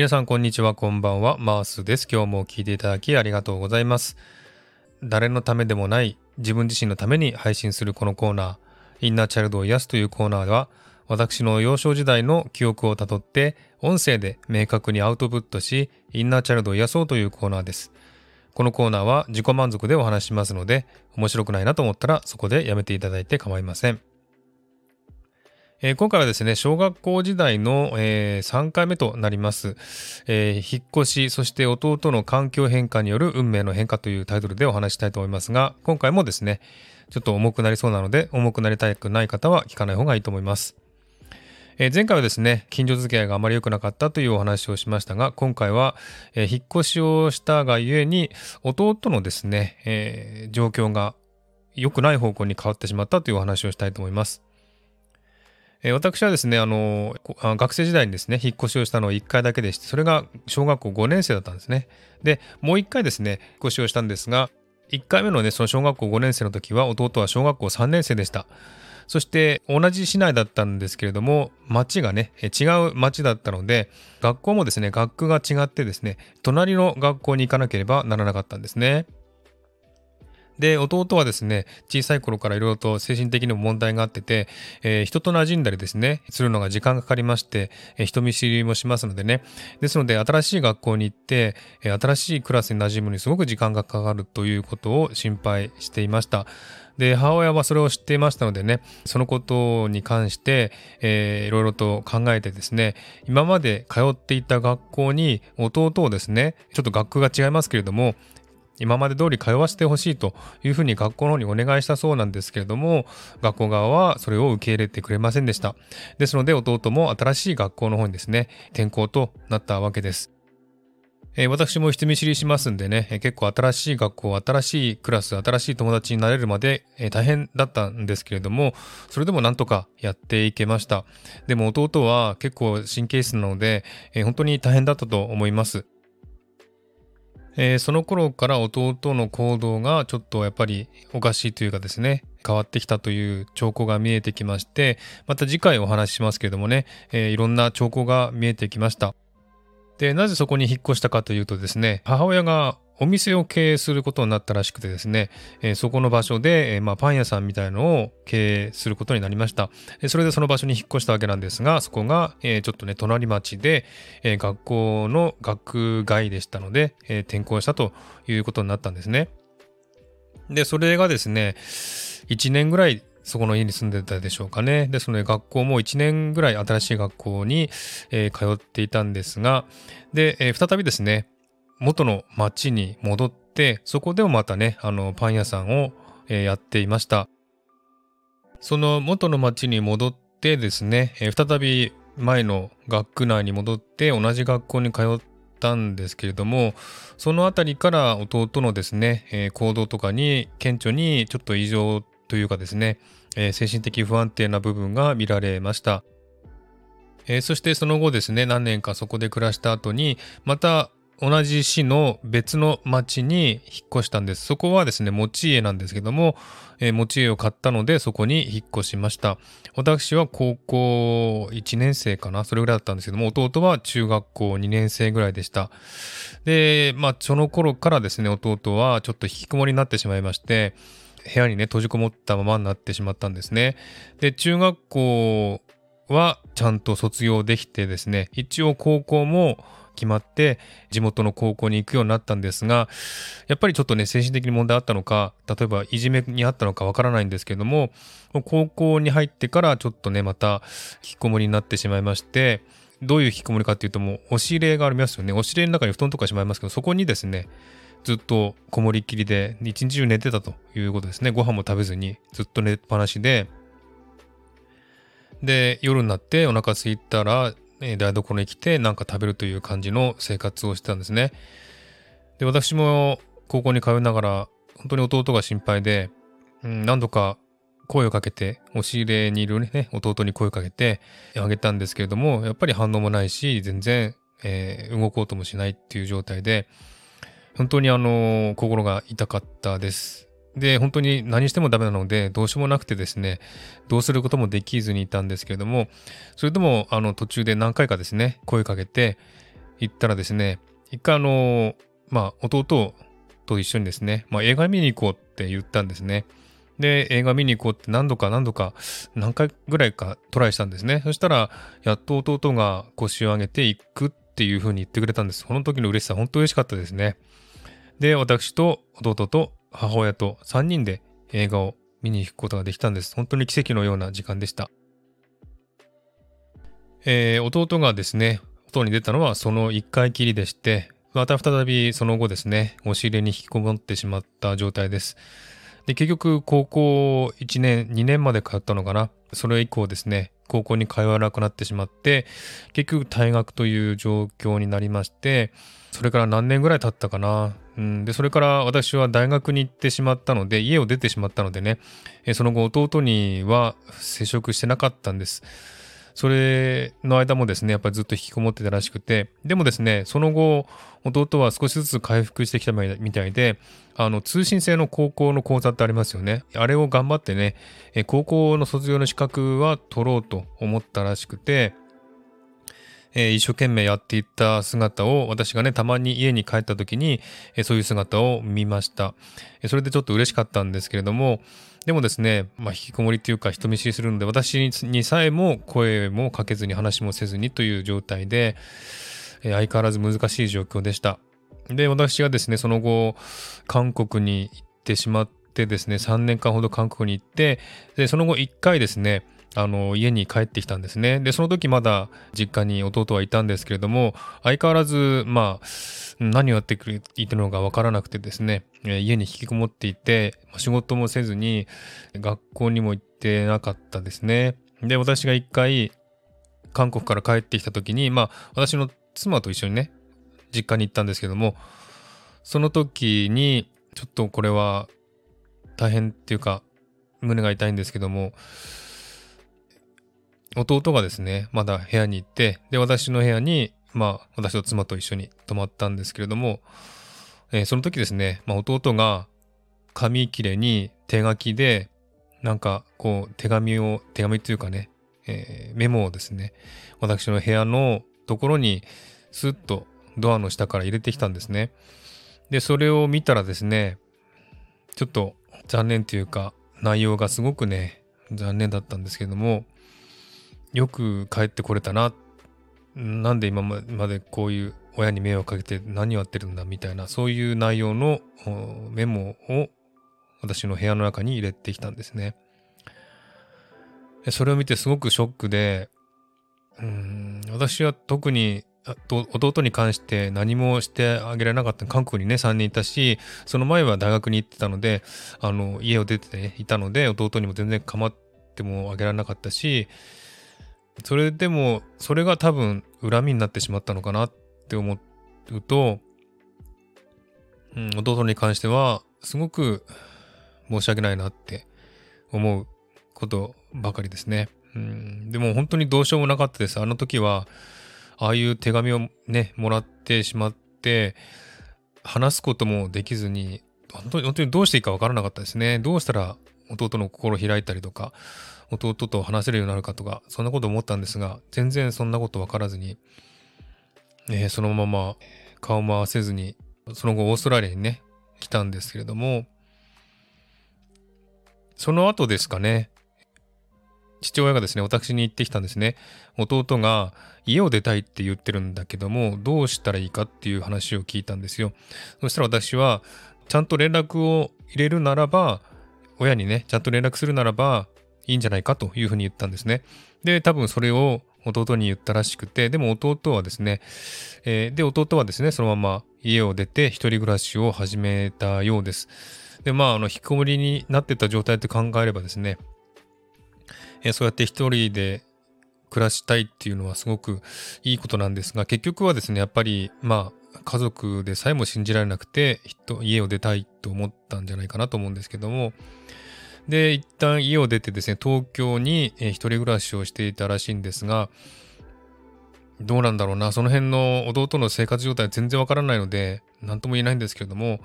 皆さんこんにちは、こんばんは、マースです。今日も聞いていただきありがとうございます。誰のためでもない自分自身のために配信するこのコーナー、インナーチャイルドを癒すというコーナーでは、私の幼少時代の記憶をたどって、音声で明確にアウトプットし、インナーチャイルドを癒そうというコーナーです。このコーナーは自己満足でお話しますので、面白くないなと思ったらそこでやめていただいて構いません。えー、今回はですね、小学校時代の、えー、3回目となります、えー、引っ越し、そして弟の環境変化による運命の変化というタイトルでお話したいと思いますが、今回もですね、ちょっと重くなりそうなので、重くなりたくない方は聞かない方がいいと思います。え、前回はですね、近所付き合いがあまり良くなかったというお話をしましたが、今回は、え、引っ越しをしたがゆえに、弟のですね、えー、状況が良くない方向に変わってしまったというお話をしたいと思います。え私はですね、あの、学生時代にですね、引っ越しをしたのは1回だけでして、それが小学校5年生だったんですね。で、もう1回ですね、引っ越しをしたんですが、1回目のね、その小学校5年生の時は、弟は小学校3年生でした。そして同じ市内だったんですけれども、町がね、違う町だったので、学校もですね、学区が違ってですね、隣の学校に行かなければならなかったんですね。で、弟はですね、小さい頃からいろいろと精神的にも問題があってて、えー、人と馴染んだりですね、するのが時間がかかりまして、えー、人見知りもしますのでね。ですので、新しい学校に行って、えー、新しいクラスに馴染むにすごく時間がかかるということを心配していました。で、母親はそれを知っていましたのでね、そのことに関して、えー、いろいろと考えてですね、今まで通っていた学校に弟をですね、ちょっと学区が違いますけれども、今まで通り通わせてほしいというふうに学校の方にお願いしたそうなんですけれども、学校側はそれを受け入れてくれませんでした。ですので弟も新しい学校の方にですね、転校となったわけです。えー、私も人見知りしますんでね、結構新しい学校、新しいクラス、新しい友達になれるまで、え、大変だったんですけれども、それでもなんとかやっていけました。でも弟は結構神経質なので、え本当に大変だったと思います。えー、その頃から弟の行動がちょっとやっぱりおかしいというかですね、変わってきたという兆候が見えてきまして、また次回お話ししますけれどもね、えー、いろんな兆候が見えてきました。で、なぜそこに引っ越したかというとですね、母親がお店を経営することになったらしくてですね、えー、そこの場所で、えー、まあ、パン屋さんみたいのを経営することになりました。えそれでその場所に引っ越したわけなんですが、そこが、え、ちょっとね、隣町で、え学校の学外でしたので、え転校したということになったんですね。で、それがですね、1年ぐらいそこの家に住んでたでしょうかね。ですので学校も1年ぐらい新しい学校に、えー、通っていたんですが、で、えー、再びですね、元の町に戻って、そこでもまたね、あの、パン屋さんを、え、やっていました。その元の町に戻ってですね、え、再び前の学区内に戻って同じ学校に通ったんですけれども、そのあたりから弟のですね、え、行動とかに顕著にちょっと異常というかですね、え、精神的不安定な部分が見られました。え、そしてその後ですね、何年かそこで暮らした後に、また同じ市の別の町に引っ越したんです。そこはですね、持ち家なんですけども、えー、持ち家を買ったので、そこに引っ越しました。私は高校1年生かなそれぐらいだったんですけども、弟は中学校2年生ぐらいでした。で、まあ、その頃からですね、弟はちょっと引きこもりになってしまいまして、部屋にね、閉じこもったままになってしまったんですね。で、中学校はちゃんと卒業できてですね、一応高校も決まって地元の高校に行くようになったんですがやっぱりちょっとね精神的に問題あったのか例えばいじめにあったのかわからないんですけども高校に入ってからちょっとねまた引きこもりになってしまいましてどういう引きこもりかっていうともう押し入れがありますよね。押し入れの中に布団とかしまいますけどそこにですねずっとこもりきりで一日中寝てたということですね。ご飯も食べずにずっと寝っぱなしで。で夜になってお腹空いたらえ台所に来て何か食べるという感じの生活をしてたんですね。で、私も高校に通いながら、本当に弟が心配で、うん、何度か声をかけて、押し入れにいるね、弟に声をかけてあげたんですけれども、やっぱり反応もないし、全然、えー、動こうともしないっていう状態で、本当にあの、心が痛かったです。で、本当に何してもダメなので、どうしようもなくてですね、どうすることもできずにいたんですけれども、それでも、あの、途中で何回かですね、声かけて、行ったらですね、一回あの、まあ、弟と一緒にですね、まあ、映画見に行こうって言ったんですね。で、映画見に行こうって何度か何度か、何回ぐらいかトライしたんですね。そしたら、やっと弟が腰を上げて行くっていう風に言ってくれたんです。この時の嬉しさ、本当嬉しかったですね。で、私と弟と母親と3人で映画を見に行くことができたんです。本当に奇跡のような時間でした。えー、弟がですね、外に出たのはその1回きりでして、また再びその後ですね、押し入れに引きこもってしまった状態です。で、結局高校1年、2年まで通ったのかな。それ以降ですね、高校に通わなくなってしまって、結局退学という状況になりまして、それから何年ぐらい経ったかな。うん、で、それから私は大学に行ってしまったので、家を出てしまったのでね、その後弟には接触してなかったんです。それの間もですね、やっぱりずっと引きこもってたらしくて、でもですね、その後、弟は少しずつ回復してきたみたいで、あの、通信制の高校の講座ってありますよね。あれを頑張ってね、高校の卒業の資格は取ろうと思ったらしくて、え、一生懸命やっていった姿を私がね、たまに家に帰った時に、え、そういう姿を見ました、え。それでちょっと嬉しかったんですけれども、でもですね、まあ、引きこもりというか人見知りするので、私にさえも声もかけずに話もせずにという状態で、え相変わらず難しい状況でした。で、私がですね、その後、韓国に行ってしまってですね、3年間ほど韓国に行って、で、その後1回ですね、あの、家に帰ってきたんですね。で、その時まだ実家に弟はいたんですけれども、相変わらず、まあ、何をやってくれていたのかわからなくてですね、家に引きこもっていて、仕事もせずに、学校にも行ってなかったですね。で、私が一回、韓国から帰ってきた時に、まあ、私の妻と一緒にね、実家に行ったんですけども、その時に、ちょっとこれは大変っていうか、胸が痛いんですけども、弟がですね、まだ部屋に行って、で、私の部屋に、まあ、私と妻と一緒に泊まったんですけれども、えー、その時ですね、まあ、弟が紙切れに手書きで、なんか、こう、手紙を、手紙っていうかね、えー、メモをですね、私の部屋のところに、スッとドアの下から入れてきたんですね。で、それを見たらですね、ちょっと残念というか、内容がすごくね、残念だったんですけども、よく帰ってこれたな。なんで今までこういう親に迷惑かけて何をやってるんだみたいな、そういう内容のメモを私の部屋の中に入れてきたんですね。それを見てすごくショックで、うん私は特に弟に関して何もしてあげられなかった。韓国にね、3人いたし、その前は大学に行ってたので、あの、家を出て、いたので、弟にも全然構ってもあげられなかったし、それでも、それが多分恨みになってしまったのかなって思うと、うん、弟に関しては、すごく申し訳ないなって思うことばかりですね。うん、でも本当にどうしようもなかったです。あの時は、ああいう手紙をね、もらってしまって、話すこともできずに、本当に本当にどうしていいかわからなかったですね。どうしたら弟の心を開いたりとか、弟と話せるようになるかとか、そんなこと思ったんですが、全然そんなこと分からずに、えー、そのまま顔も合わせずに、その後オーストラリアにね、来たんですけれども、その後ですかね、父親がですね、私に言ってきたんですね。弟が家を出たいって言ってるんだけども、どうしたらいいかっていう話を聞いたんですよ。そしたら私は、ちゃんと連絡を入れるならば、親にね、ちゃんと連絡するならば、いいんじゃないかというふうに言ったんですね。で、多分それを弟に言ったらしくて、でも弟はですね、えー、で、弟はですね、そのまま家を出て一人暮らしを始めたようです。で、まあ、あの、引きこもりになってた状態って考えればですね、えー、そうやって一人で暮らしたいっていうのはすごくいいことなんですが、結局はですね、やっぱり、まあ、家族でさえも信じられなくて、家を出たいと思ったんじゃないかなと思うんですけども、で、一旦家を出てですね、東京に一人暮らしをしていたらしいんですが、どうなんだろうな、その辺の弟の生活状態全然わからないので、何とも言えないんですけれども、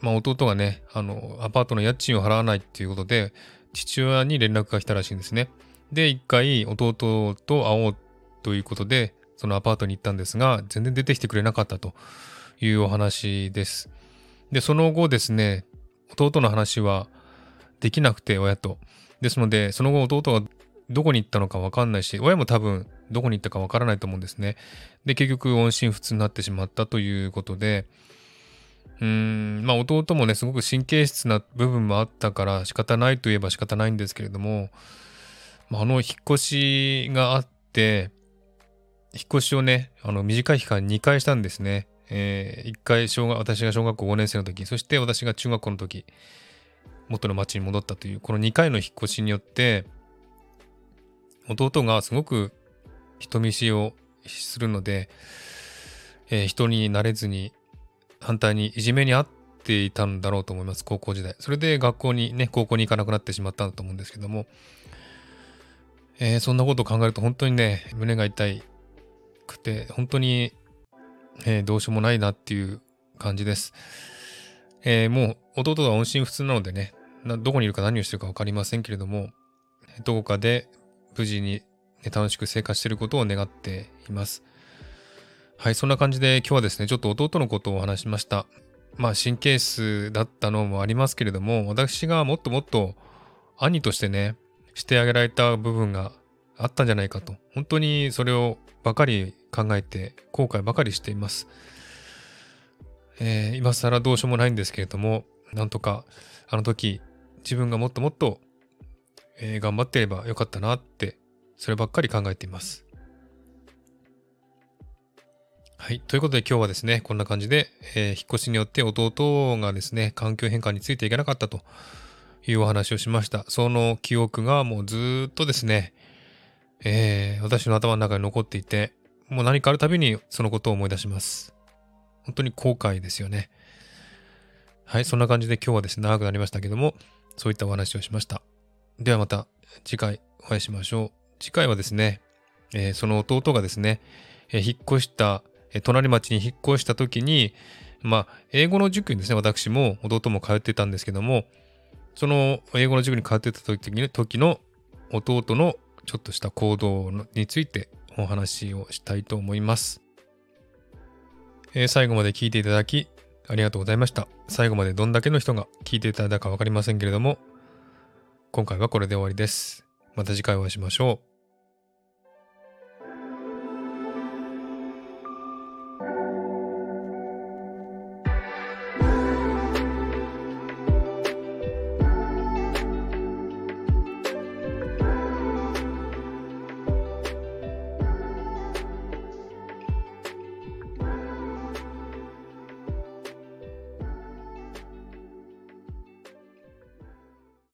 まあ弟がね、あの、アパートの家賃を払わないっていうことで、父親に連絡が来たらしいんですね。で、一回弟と会おうということで、そのアパートに行ったんですが、全然出てきてくれなかったというお話です。で、その後ですね、弟の話はできなくて、親と。ですので、その後弟がどこに行ったのかわかんないし、親も多分どこに行ったかわからないと思うんですね。で、結局音信不通になってしまったということで、うーん、まあ弟もね、すごく神経質な部分もあったから仕方ないといえば仕方ないんですけれども、あ、あの引っ越しがあって、引っ越しをね、あの短い期間2回したんですね。えー、1回小学、私が小学校5年生の時、そして私が中学校の時、元の町に戻ったという、この2回の引っ越しによって、弟がすごく人見知りをするので、えー、人になれずに反対にいじめにあっていたんだろうと思います、高校時代。それで学校にね、高校に行かなくなってしまったんだと思うんですけども、えー、そんなことを考えると本当にね、胸が痛いくて、本当に、えー、どうしようもないなっていう感じです。えー、もう弟は音信不通なのでね、どこにいるか何をしてるか分かりませんけれども、どこかで無事に、ね、楽しく生活していることを願っています。はい、そんな感じで今日はですね、ちょっと弟のことをお話しました。まあ神経質だったのもありますけれども、私がもっともっと兄としてね、してあげられた部分があったんじゃないかと、本当にそれをばかり考えて後悔ばかりしています。えー、今更どうしようもないんですけれども、なんとかあの時自分がもっともっと、えー、頑張っていればよかったなって、そればっかり考えています。はい。ということで今日はですね、こんな感じで、えー、引っ越しによって弟がですね、環境変化についていけなかったというお話をしました。その記憶がもうずっとですね、えー、私の頭の中に残っていて、もう何かあるたびにそのことを思い出します。本当に後悔ですよね。はい。そんな感じで今日はですね、長くなりましたけども、そういったお話をしました。ではまた次回お会いしましょう。次回はですね、えー、その弟がですね、えー、引っ越したえ隣町に引っ越した時に、まあ、英語の塾にですね、私も弟も通ってたんですけども、その英語の塾に通ってた時に時の弟のちょっとした行動についてお話をしたいと思います。え、最後まで聞いていただきありがとうございました。最後までどんだけの人が聞いていただいたか分かりませんけれども、今回はこれで終わりです。また次回お会いしましょう。